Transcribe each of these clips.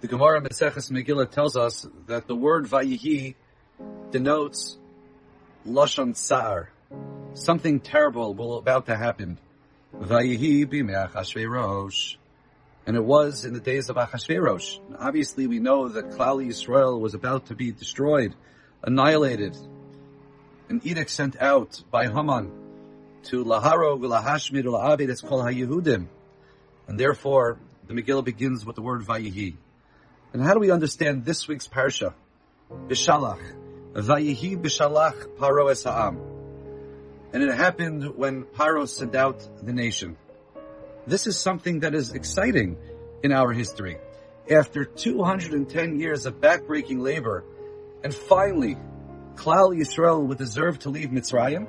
The Gemara Maseches Megillah tells us that the word Vayihi denotes Lashon Sa'ar. Something terrible will about to happen. Vayihi b'me'ach Achashverosh. And it was in the days of Achashverosh. Obviously we know that Klal Yisrael was about to be destroyed, annihilated. An edict sent out by Haman to Laharo, Lahashmir, La'abed, it's called HaYehudim. And therefore, the Megillah begins with the word Vayihi. And how do we understand this week's parsha? Bishalach. Vayihi Bishalach Paro es ha'am. And it happened when Paro sent out the nation. This is something that is exciting in our history. After 210 years of backbreaking labor, and finally, Klal Yisrael would deserve to leave Mitzrayim.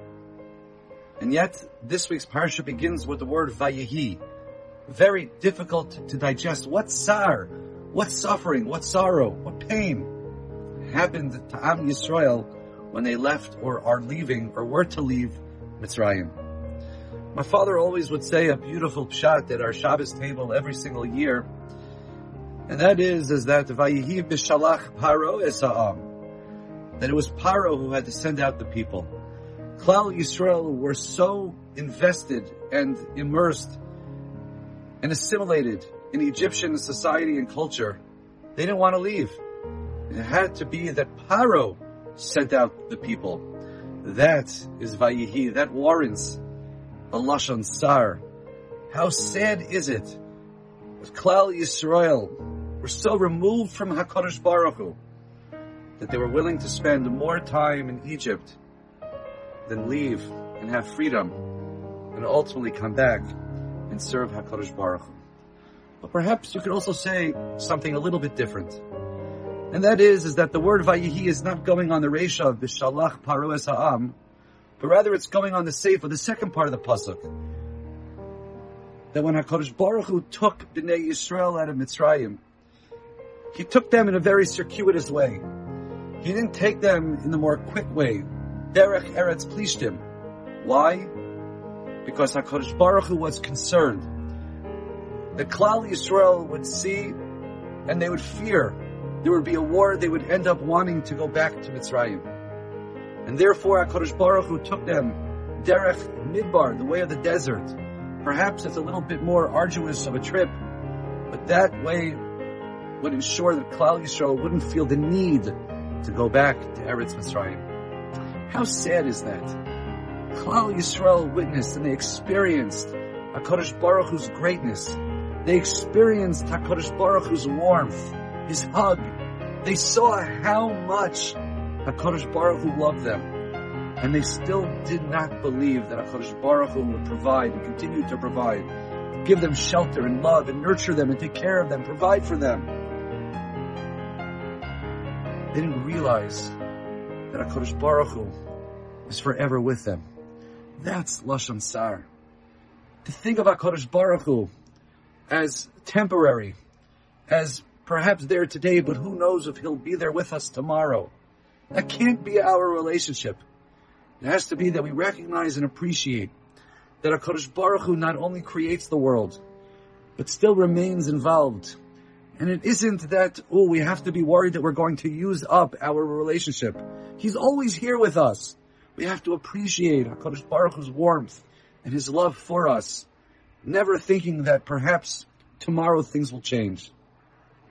And yet, this week's parsha begins with the word Vayihi. Very difficult to digest. What sar? What suffering? What sorrow? What pain happened to Am Yisrael when they left or are leaving or were to leave Mitzrayim? My father always would say a beautiful pshat at our Shabbos table every single year, and that is, is that Vayihi b'shalach paro esa'am. That it was Paro who had to send out the people. Klal Yisrael were so invested and immersed and assimilated in Egyptian society and culture, they didn't want to leave. It had to be that Paro sent out the people. That is Vayihi. That warrants a Lashon Sar. How sad is it that Klal Yisrael were so removed from HaKadosh Baruch Hu that they were willing to spend more time in Egypt than leave and have freedom and ultimately come back and serve HaKadosh Baruch Hu. But perhaps you could also say something a little bit different. And that is, is that the word Vayihi is not going on the Resha of Bishalach Paro es Ha'am, but rather it's going on the Seifa, the second part of the Pasuk. That when HaKadosh Baruch Hu took Bnei Yisrael out of Mitzrayim, He took them in a very circuitous way. He didn't take them in the more quick way. Derech Eretz Plishtim. Why? Because HaKadosh Baruch Hu was concerned. The Klal Yisrael would see and they would fear. There would be a war, they would end up wanting to go back to Mitzrayim. And therefore HaKadosh Baruch Hu took them Derech Midbar, the way of the desert. Perhaps it's a little bit more arduous of a trip, but that way would ensure that Klal Yisrael wouldn't feel the need to go back to Eretz Mitzrayim. How sad is that? Klal Yisrael witnessed and they experienced HaKadosh Baruch Hu's greatness. They experienced HaKadosh Baruch Hu's warmth, His hug. They saw how much HaKadosh Baruch Hu loved them. And they still did not believe that HaKadosh Baruch Hu would provide and continue to provide, give them shelter and love and nurture them and take care of them, provide for them. They didn't realize that HaKadosh Baruch Hu is forever with them. That's Lashon Sar. To think of HaKadosh Baruch Hu as temporary, as perhaps there today, but who knows if he'll be there with us tomorrow. That can't be our relationship. It has to be that we recognize and appreciate that HaKadosh Baruch Hu not only creates the world, but still remains involved. And it isn't that, oh, we have to be worried that we're going to use up our relationship. He's always here with us. We have to appreciate HaKadosh Baruch Hu's warmth and His love for us, never thinking that perhaps tomorrow things will change.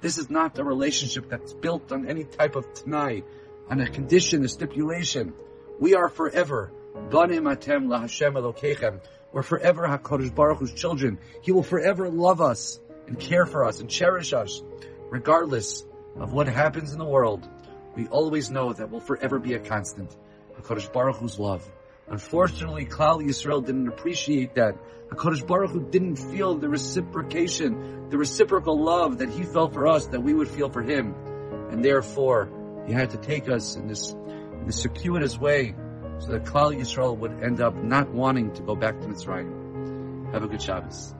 This is not a relationship that's built on any type of tanai, on a condition, a stipulation. We are forever. Banim atem laHashem Elokechem. We're forever HaKadosh Baruch Hu's children. He will forever love us and care for us and cherish us, regardless of what happens in the world. We always know that will forever be a constant. HaKadosh Baruch Hu's love. Unfortunately, Klal Yisrael didn't appreciate that. HaKadosh Baruch Hu didn't feel the reciprocation, the reciprocal love that He felt for us, that we would feel for Him. And therefore, He had to take us in this, in this circuitous way so that Klal Yisrael would end up not wanting to go back to Mitzrayim. Have a good Shabbos.